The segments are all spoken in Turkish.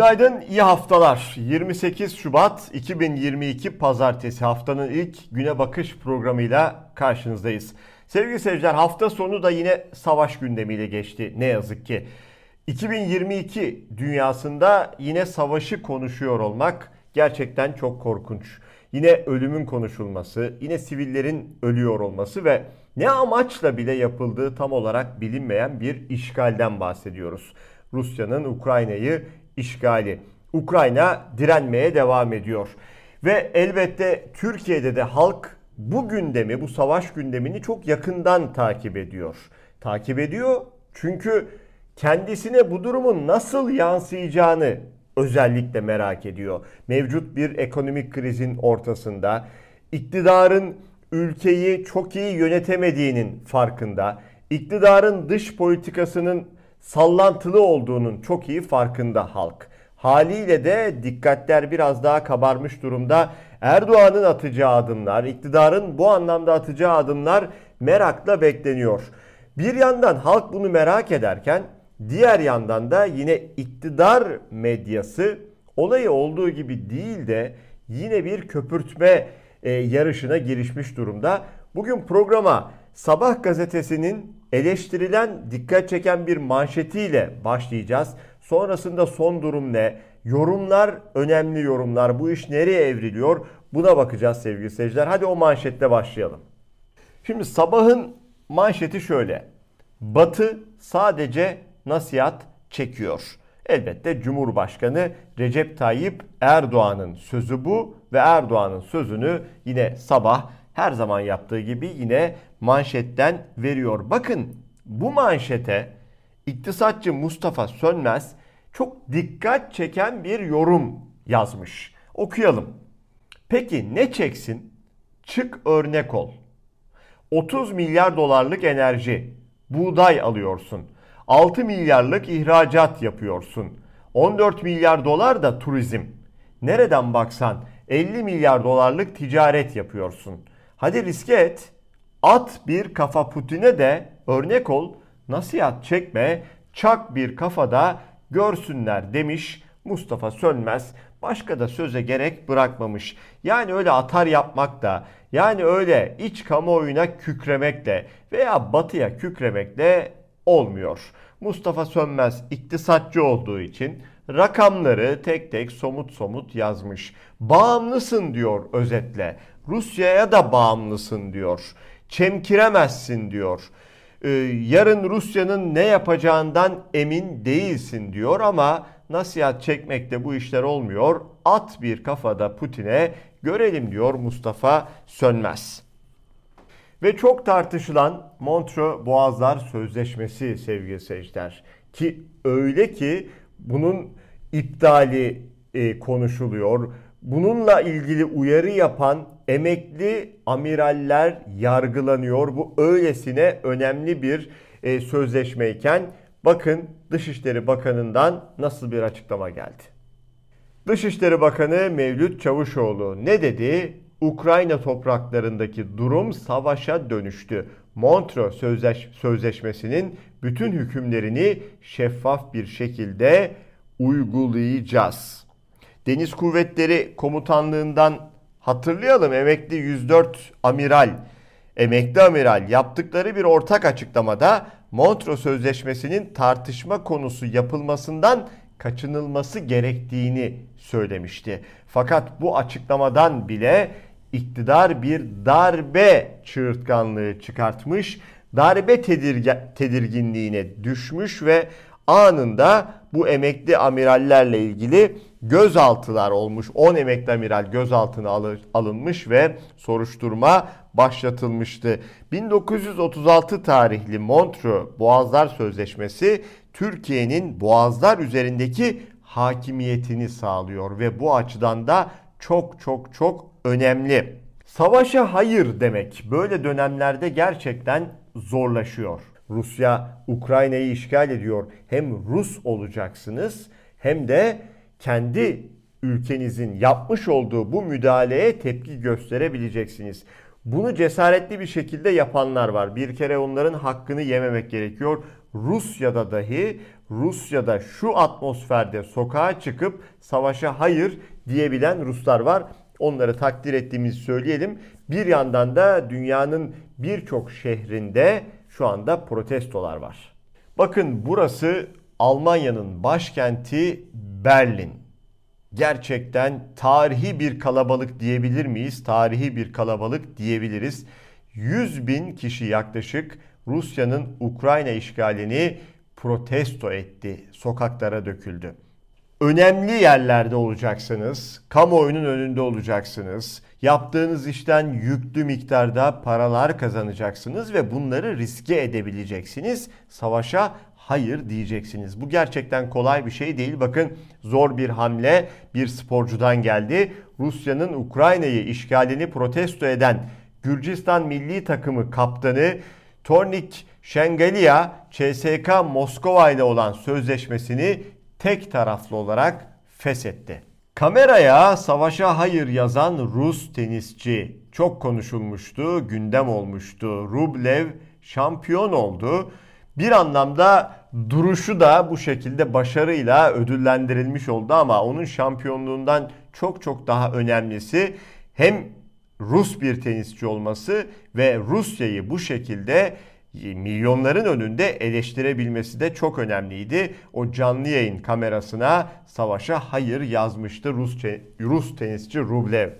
Günaydın, iyi haftalar. 28 Şubat 2022 Pazartesi haftanın ilk güne bakış programıyla karşınızdayız. Sevgili seyirciler hafta sonu da yine savaş gündemiyle geçti ne yazık ki. 2022 dünyasında yine savaşı konuşuyor olmak gerçekten çok korkunç. Yine ölümün konuşulması, yine sivillerin ölüyor olması ve ne amaçla bile yapıldığı tam olarak bilinmeyen bir işgalden bahsediyoruz. Rusya'nın Ukrayna'yı işgali. Ukrayna direnmeye devam ediyor. Ve elbette Türkiye'de de halk bu gündemi, bu savaş gündemini çok yakından takip ediyor. Takip ediyor çünkü kendisine bu durumun nasıl yansıyacağını özellikle merak ediyor. Mevcut bir ekonomik krizin ortasında iktidarın ülkeyi çok iyi yönetemediğinin farkında. İktidarın dış politikasının sallantılı olduğunun çok iyi farkında halk. Haliyle de dikkatler biraz daha kabarmış durumda. Erdoğan'ın atacağı adımlar, iktidarın bu anlamda atacağı adımlar merakla bekleniyor. Bir yandan halk bunu merak ederken diğer yandan da yine iktidar medyası olayı olduğu gibi değil de yine bir köpürtme e, yarışına girişmiş durumda. Bugün programa Sabah gazetesinin eleştirilen, dikkat çeken bir manşetiyle başlayacağız. Sonrasında son durum ne? Yorumlar, önemli yorumlar. Bu iş nereye evriliyor? Buna bakacağız sevgili seyirciler. Hadi o manşetle başlayalım. Şimdi sabahın manşeti şöyle. Batı sadece nasihat çekiyor. Elbette Cumhurbaşkanı Recep Tayyip Erdoğan'ın sözü bu ve Erdoğan'ın sözünü yine sabah her zaman yaptığı gibi yine manşetten veriyor. Bakın bu manşete iktisatçı Mustafa Sönmez çok dikkat çeken bir yorum yazmış. Okuyalım. Peki ne çeksin? Çık örnek ol. 30 milyar dolarlık enerji, buğday alıyorsun. 6 milyarlık ihracat yapıyorsun. 14 milyar dolar da turizm. Nereden baksan 50 milyar dolarlık ticaret yapıyorsun. Hadi riske et. At bir kafa Putin'e de örnek ol. Nasihat çekme. Çak bir kafada görsünler demiş Mustafa Sönmez. Başka da söze gerek bırakmamış. Yani öyle atar yapmak da yani öyle iç kamuoyuna kükremekle veya batıya kükremekle olmuyor. Mustafa Sönmez iktisatçı olduğu için rakamları tek tek somut somut yazmış. Bağımlısın diyor özetle. Rusya'ya da bağımlısın diyor. Çemkiremezsin diyor. Ee, yarın Rusya'nın ne yapacağından emin değilsin diyor ama nasihat çekmekte bu işler olmuyor. At bir kafada Putin'e görelim diyor Mustafa Sönmez. Ve çok tartışılan Montreux Boğazlar Sözleşmesi sevgili seyirciler. Ki öyle ki bunun iptali e, konuşuluyor. Bununla ilgili uyarı yapan emekli amiraller yargılanıyor. Bu öylesine önemli bir e, sözleşmeyken bakın Dışişleri Bakanı'ndan nasıl bir açıklama geldi. Dışişleri Bakanı Mevlüt Çavuşoğlu ne dedi? Ukrayna topraklarındaki durum savaşa dönüştü. Montreux Sözleş Sözleşmesi'nin bütün hükümlerini şeffaf bir şekilde uygulayacağız. Deniz Kuvvetleri Komutanlığından hatırlayalım emekli 104 amiral, emekli amiral yaptıkları bir ortak açıklamada Montreux Sözleşmesi'nin tartışma konusu yapılmasından kaçınılması gerektiğini söylemişti. Fakat bu açıklamadan bile iktidar bir darbe çığırtkanlığı çıkartmış, darbe tedirginliğine düşmüş ve anında bu emekli amirallerle ilgili gözaltılar olmuş. 10 emekli amiral gözaltına alınmış ve soruşturma başlatılmıştı. 1936 tarihli Montreux Boğazlar Sözleşmesi Türkiye'nin boğazlar üzerindeki hakimiyetini sağlıyor ve bu açıdan da çok çok çok önemli. Savaşa hayır demek böyle dönemlerde gerçekten zorlaşıyor. Rusya Ukrayna'yı işgal ediyor. Hem Rus olacaksınız hem de kendi ülkenizin yapmış olduğu bu müdahaleye tepki gösterebileceksiniz. Bunu cesaretli bir şekilde yapanlar var. Bir kere onların hakkını yememek gerekiyor. Rusya'da dahi Rusya'da şu atmosferde sokağa çıkıp savaşa hayır diyebilen Ruslar var. Onları takdir ettiğimizi söyleyelim. Bir yandan da dünyanın birçok şehrinde şu anda protestolar var. Bakın burası Almanya'nın başkenti Berlin. Gerçekten tarihi bir kalabalık diyebilir miyiz? Tarihi bir kalabalık diyebiliriz. 100 bin kişi yaklaşık Rusya'nın Ukrayna işgalini protesto etti. Sokaklara döküldü. Önemli yerlerde olacaksınız. Kamuoyunun önünde olacaksınız. Yaptığınız işten yüklü miktarda paralar kazanacaksınız ve bunları riske edebileceksiniz. Savaşa hayır diyeceksiniz. Bu gerçekten kolay bir şey değil. Bakın zor bir hamle bir sporcudan geldi. Rusya'nın Ukrayna'yı işgalini protesto eden Gürcistan milli takımı kaptanı Tornik Şengalia CSK Moskova ile olan sözleşmesini tek taraflı olarak feshetti. Kameraya savaşa hayır yazan Rus tenisçi çok konuşulmuştu, gündem olmuştu. Rublev şampiyon oldu. Bir anlamda duruşu da bu şekilde başarıyla ödüllendirilmiş oldu ama onun şampiyonluğundan çok çok daha önemlisi hem Rus bir tenisçi olması ve Rusya'yı bu şekilde milyonların önünde eleştirebilmesi de çok önemliydi. O canlı yayın kamerasına savaşa hayır yazmıştı Rus, Rus tenisçi Rublev.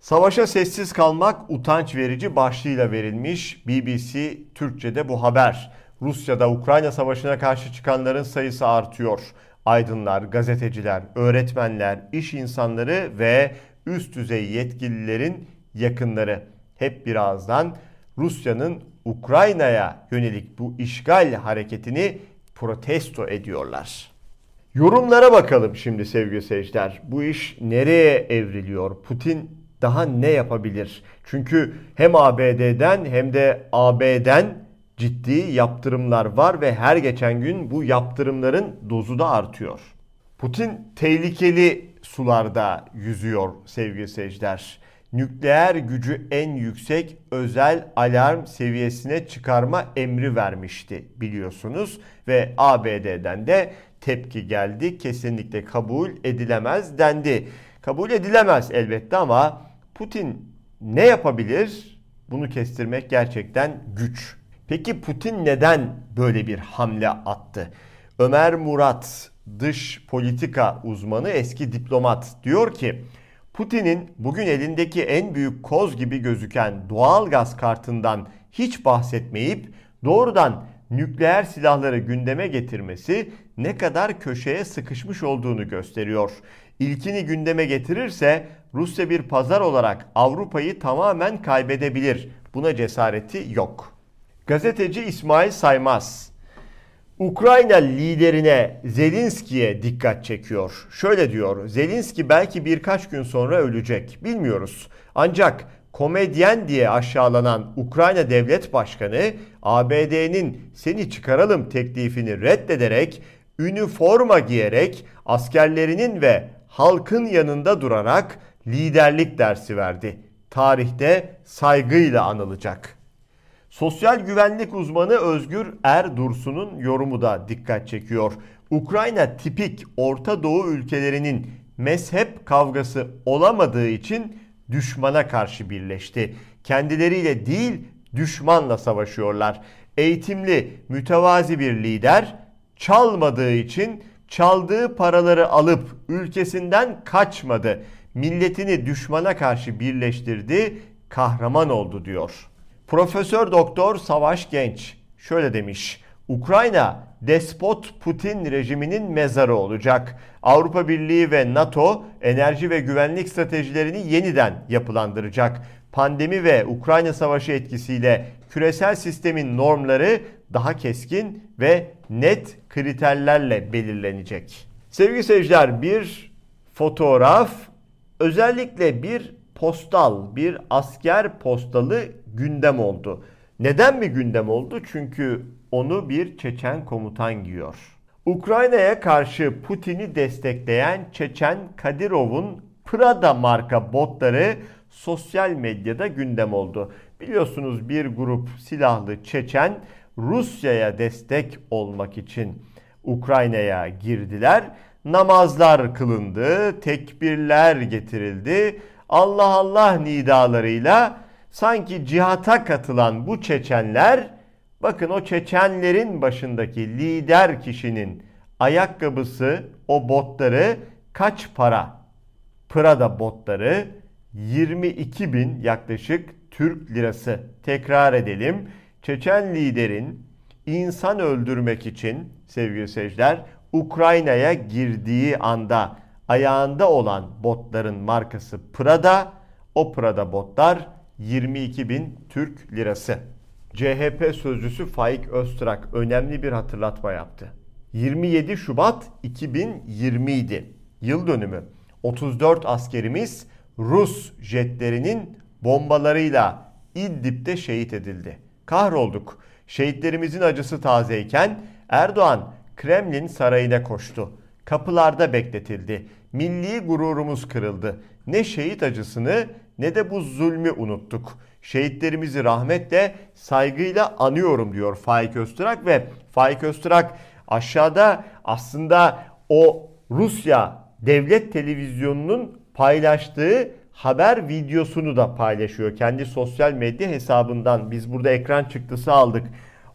Savaşa sessiz kalmak utanç verici başlığıyla verilmiş BBC Türkçe'de bu haber. Rusya'da Ukrayna Savaşı'na karşı çıkanların sayısı artıyor. Aydınlar, gazeteciler, öğretmenler, iş insanları ve üst düzey yetkililerin yakınları hep birazdan Rusya'nın Ukrayna'ya yönelik bu işgal hareketini protesto ediyorlar. Yorumlara bakalım şimdi sevgili seyirciler. Bu iş nereye evriliyor? Putin daha ne yapabilir? Çünkü hem ABD'den hem de AB'den ciddi yaptırımlar var ve her geçen gün bu yaptırımların dozu da artıyor. Putin tehlikeli sularda yüzüyor sevgili seyirciler nükleer gücü en yüksek özel alarm seviyesine çıkarma emri vermişti biliyorsunuz ve ABD'den de tepki geldi. Kesinlikle kabul edilemez dendi. Kabul edilemez elbette ama Putin ne yapabilir? Bunu kestirmek gerçekten güç. Peki Putin neden böyle bir hamle attı? Ömer Murat dış politika uzmanı eski diplomat diyor ki Putin'in bugün elindeki en büyük koz gibi gözüken doğal gaz kartından hiç bahsetmeyip doğrudan nükleer silahları gündeme getirmesi ne kadar köşeye sıkışmış olduğunu gösteriyor. İlkini gündeme getirirse Rusya bir pazar olarak Avrupa'yı tamamen kaybedebilir. Buna cesareti yok. Gazeteci İsmail Saymaz Ukrayna liderine Zelenski'ye dikkat çekiyor. Şöyle diyor. Zelenski belki birkaç gün sonra ölecek. Bilmiyoruz. Ancak komedyen diye aşağılanan Ukrayna Devlet Başkanı ABD'nin seni çıkaralım teklifini reddederek üniforma giyerek askerlerinin ve halkın yanında durarak liderlik dersi verdi. Tarihte saygıyla anılacak. Sosyal güvenlik uzmanı Özgür Erdursun'un yorumu da dikkat çekiyor. Ukrayna tipik Orta Doğu ülkelerinin mezhep kavgası olamadığı için düşmana karşı birleşti. Kendileriyle değil düşmanla savaşıyorlar. Eğitimli, mütevazi bir lider çalmadığı için çaldığı paraları alıp ülkesinden kaçmadı. Milletini düşmana karşı birleştirdi, kahraman oldu diyor. Profesör Doktor Savaş Genç şöyle demiş. Ukrayna despot Putin rejiminin mezarı olacak. Avrupa Birliği ve NATO enerji ve güvenlik stratejilerini yeniden yapılandıracak. Pandemi ve Ukrayna savaşı etkisiyle küresel sistemin normları daha keskin ve net kriterlerle belirlenecek. Sevgili seyirciler bir fotoğraf özellikle bir postal, bir asker postalı gündem oldu. Neden mi gündem oldu? Çünkü onu bir Çeçen komutan giyiyor. Ukrayna'ya karşı Putin'i destekleyen Çeçen Kadirov'un Prada marka botları sosyal medyada gündem oldu. Biliyorsunuz bir grup silahlı Çeçen Rusya'ya destek olmak için Ukrayna'ya girdiler. Namazlar kılındı, tekbirler getirildi. Allah Allah nidalarıyla sanki cihata katılan bu Çeçenler bakın o Çeçenlerin başındaki lider kişinin ayakkabısı, o botları kaç para? Prada botları 22 bin yaklaşık Türk lirası. Tekrar edelim. Çeçen liderin insan öldürmek için sevgili seyirciler Ukrayna'ya girdiği anda ayağında olan botların markası Prada. O Prada botlar 22 bin Türk lirası. CHP sözcüsü Faik Öztrak önemli bir hatırlatma yaptı. 27 Şubat 2020 idi. Yıl dönümü. 34 askerimiz Rus jetlerinin bombalarıyla İdlib'de şehit edildi. Kahrolduk. Şehitlerimizin acısı tazeyken Erdoğan Kremlin sarayına koştu. Kapılarda bekletildi. Milli gururumuz kırıldı. Ne şehit acısını ne de bu zulmü unuttuk. Şehitlerimizi rahmetle, saygıyla anıyorum diyor Faik Öztürk ve Faik Öztürk aşağıda aslında o Rusya devlet televizyonunun paylaştığı haber videosunu da paylaşıyor. Kendi sosyal medya hesabından biz burada ekran çıktısı aldık.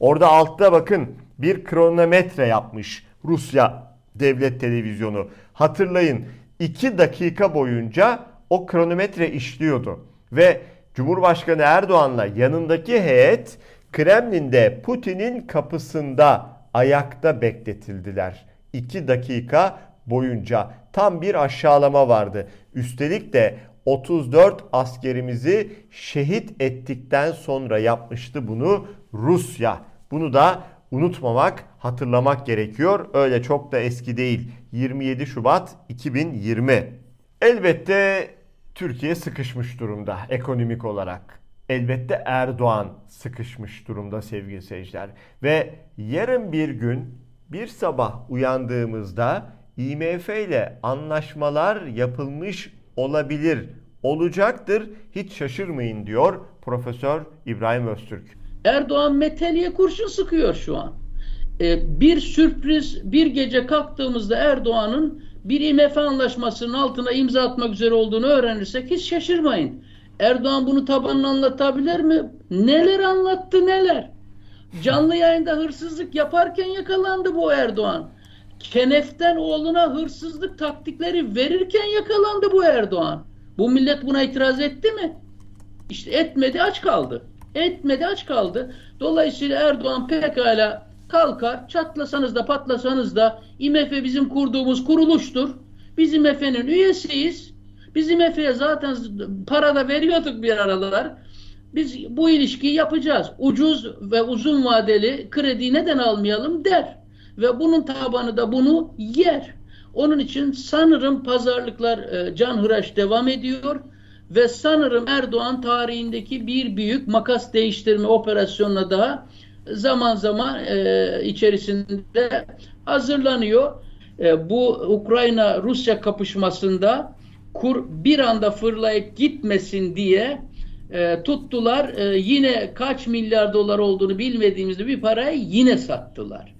Orada altta bakın bir kronometre yapmış Rusya devlet televizyonu. Hatırlayın 2 dakika boyunca o kronometre işliyordu. Ve Cumhurbaşkanı Erdoğan'la yanındaki heyet Kremlin'de Putin'in kapısında ayakta bekletildiler. 2 dakika boyunca tam bir aşağılama vardı. Üstelik de 34 askerimizi şehit ettikten sonra yapmıştı bunu Rusya. Bunu da unutmamak, hatırlamak gerekiyor. Öyle çok da eski değil. 27 Şubat 2020. Elbette Türkiye sıkışmış durumda ekonomik olarak. Elbette Erdoğan sıkışmış durumda sevgili seyirciler. Ve yarın bir gün bir sabah uyandığımızda IMF ile anlaşmalar yapılmış olabilir, olacaktır. Hiç şaşırmayın diyor Profesör İbrahim Öztürk. Erdoğan meteliye kurşun sıkıyor şu an. Ee, bir sürpriz bir gece kalktığımızda Erdoğan'ın bir IMF anlaşmasının altına imza atmak üzere olduğunu öğrenirsek hiç şaşırmayın. Erdoğan bunu tabanına anlatabilir mi? Neler anlattı neler? Canlı yayında hırsızlık yaparken yakalandı bu Erdoğan. Kenef'ten oğluna hırsızlık taktikleri verirken yakalandı bu Erdoğan. Bu millet buna itiraz etti mi? İşte etmedi aç kaldı. Etmedi aç kaldı. Dolayısıyla Erdoğan pekala kalkar çatlasanız da patlasanız da IMF bizim kurduğumuz kuruluştur. Biz IMF'nin üyesiyiz. Biz IMF'ye zaten para da veriyorduk bir aralar. Biz bu ilişkiyi yapacağız. Ucuz ve uzun vadeli kredi neden almayalım der. Ve bunun tabanı da bunu yer. Onun için sanırım pazarlıklar e, canhıraş devam ediyor ve sanırım Erdoğan tarihindeki bir büyük makas değiştirme operasyonuna daha zaman zaman e, içerisinde hazırlanıyor. E, bu Ukrayna-Rusya kapışmasında kur bir anda fırlayıp gitmesin diye e, tuttular. E, yine kaç milyar dolar olduğunu bilmediğimizde bir parayı yine sattılar.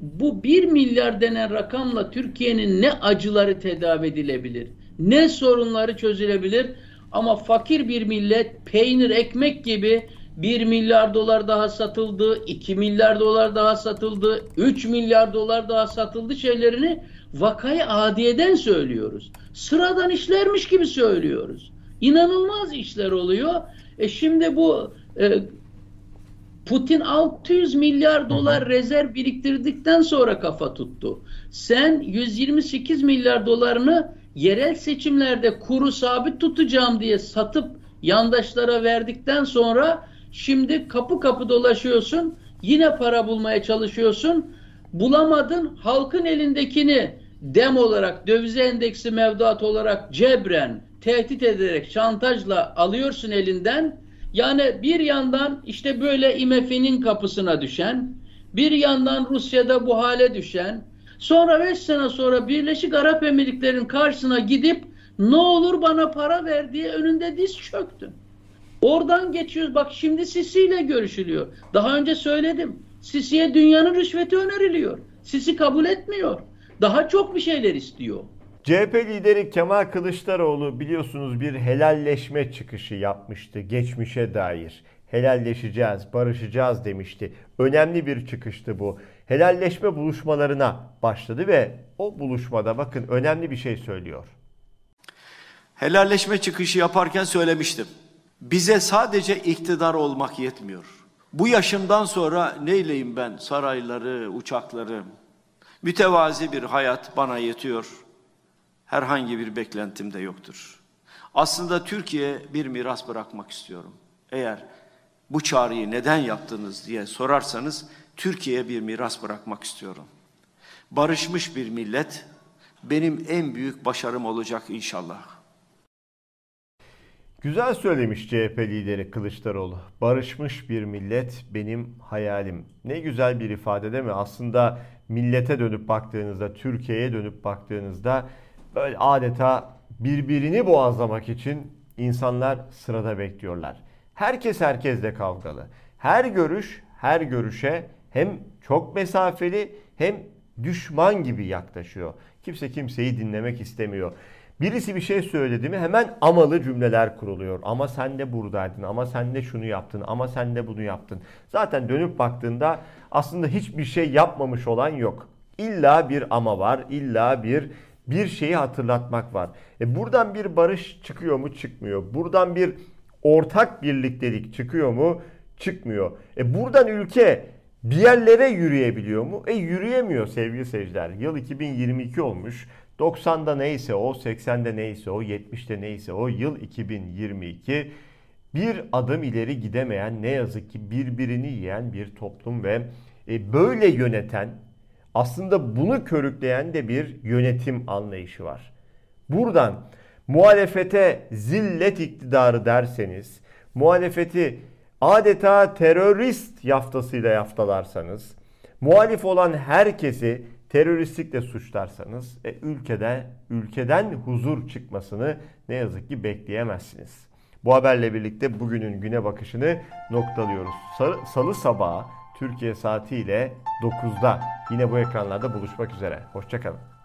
Bu bir milyar denen rakamla Türkiye'nin ne acıları tedavi edilebilir, ne sorunları çözülebilir ama fakir bir millet peynir ekmek gibi 1 milyar dolar daha satıldı, 2 milyar dolar daha satıldı, 3 milyar dolar daha satıldı şeylerini vakayı adiyeden söylüyoruz. Sıradan işlermiş gibi söylüyoruz. İnanılmaz işler oluyor. E şimdi bu e, Putin 600 milyar dolar rezerv biriktirdikten sonra kafa tuttu. Sen 128 milyar dolarını yerel seçimlerde kuru sabit tutacağım diye satıp yandaşlara verdikten sonra Şimdi kapı kapı dolaşıyorsun. Yine para bulmaya çalışıyorsun. Bulamadın. Halkın elindekini dem olarak, döviz endeksi mevduat olarak cebren, tehdit ederek, şantajla alıyorsun elinden. Yani bir yandan işte böyle IMF'nin kapısına düşen, bir yandan Rusya'da bu hale düşen, sonra beş sene sonra Birleşik Arap Emirlikleri'nin karşısına gidip ne olur bana para ver diye önünde diz çöktün. Oradan geçiyoruz. Bak şimdi Sisi ile görüşülüyor. Daha önce söyledim. Sisi'ye dünyanın rüşveti öneriliyor. Sisi kabul etmiyor. Daha çok bir şeyler istiyor. CHP lideri Kemal Kılıçdaroğlu biliyorsunuz bir helalleşme çıkışı yapmıştı geçmişe dair. Helalleşeceğiz, barışacağız demişti. Önemli bir çıkıştı bu. Helalleşme buluşmalarına başladı ve o buluşmada bakın önemli bir şey söylüyor. Helalleşme çıkışı yaparken söylemiştim. Bize sadece iktidar olmak yetmiyor. Bu yaşımdan sonra neyleyim ben sarayları, uçakları? Mütevazi bir hayat bana yetiyor. Herhangi bir beklentim de yoktur. Aslında Türkiye bir miras bırakmak istiyorum. Eğer bu çağrıyı neden yaptınız diye sorarsanız Türkiye'ye bir miras bırakmak istiyorum. Barışmış bir millet benim en büyük başarım olacak inşallah. Güzel söylemiş CHP lideri Kılıçdaroğlu. Barışmış bir millet benim hayalim. Ne güzel bir ifade değil mi? Aslında millete dönüp baktığınızda, Türkiye'ye dönüp baktığınızda böyle adeta birbirini boğazlamak için insanlar sırada bekliyorlar. Herkes herkesle kavgalı. Her görüş her görüşe hem çok mesafeli hem düşman gibi yaklaşıyor. Kimse kimseyi dinlemek istemiyor. Birisi bir şey söyledi mi hemen amalı cümleler kuruluyor. Ama sen de buradaydın, ama sen de şunu yaptın, ama sen de bunu yaptın. Zaten dönüp baktığında aslında hiçbir şey yapmamış olan yok. İlla bir ama var, illa bir bir şeyi hatırlatmak var. E buradan bir barış çıkıyor mu? Çıkmıyor. Buradan bir ortak birliktelik çıkıyor mu? Çıkmıyor. E buradan ülke bir yerlere yürüyebiliyor mu? E yürüyemiyor sevgili seyirciler. Yıl 2022 olmuş. 90'da neyse o, 80'de neyse o, 70'te neyse o, yıl 2022. Bir adım ileri gidemeyen ne yazık ki birbirini yiyen bir toplum ve e, böyle yöneten aslında bunu körükleyen de bir yönetim anlayışı var. Buradan muhalefete zillet iktidarı derseniz, muhalefeti adeta terörist yaftasıyla yaftalarsanız, muhalif olan herkesi teröristlikle suçlarsanız e, ülkede ülkeden huzur çıkmasını ne yazık ki bekleyemezsiniz. Bu haberle birlikte bugünün güne bakışını noktalıyoruz. Salı, salı sabahı Türkiye saatiyle 9'da yine bu ekranlarda buluşmak üzere. Hoşçakalın.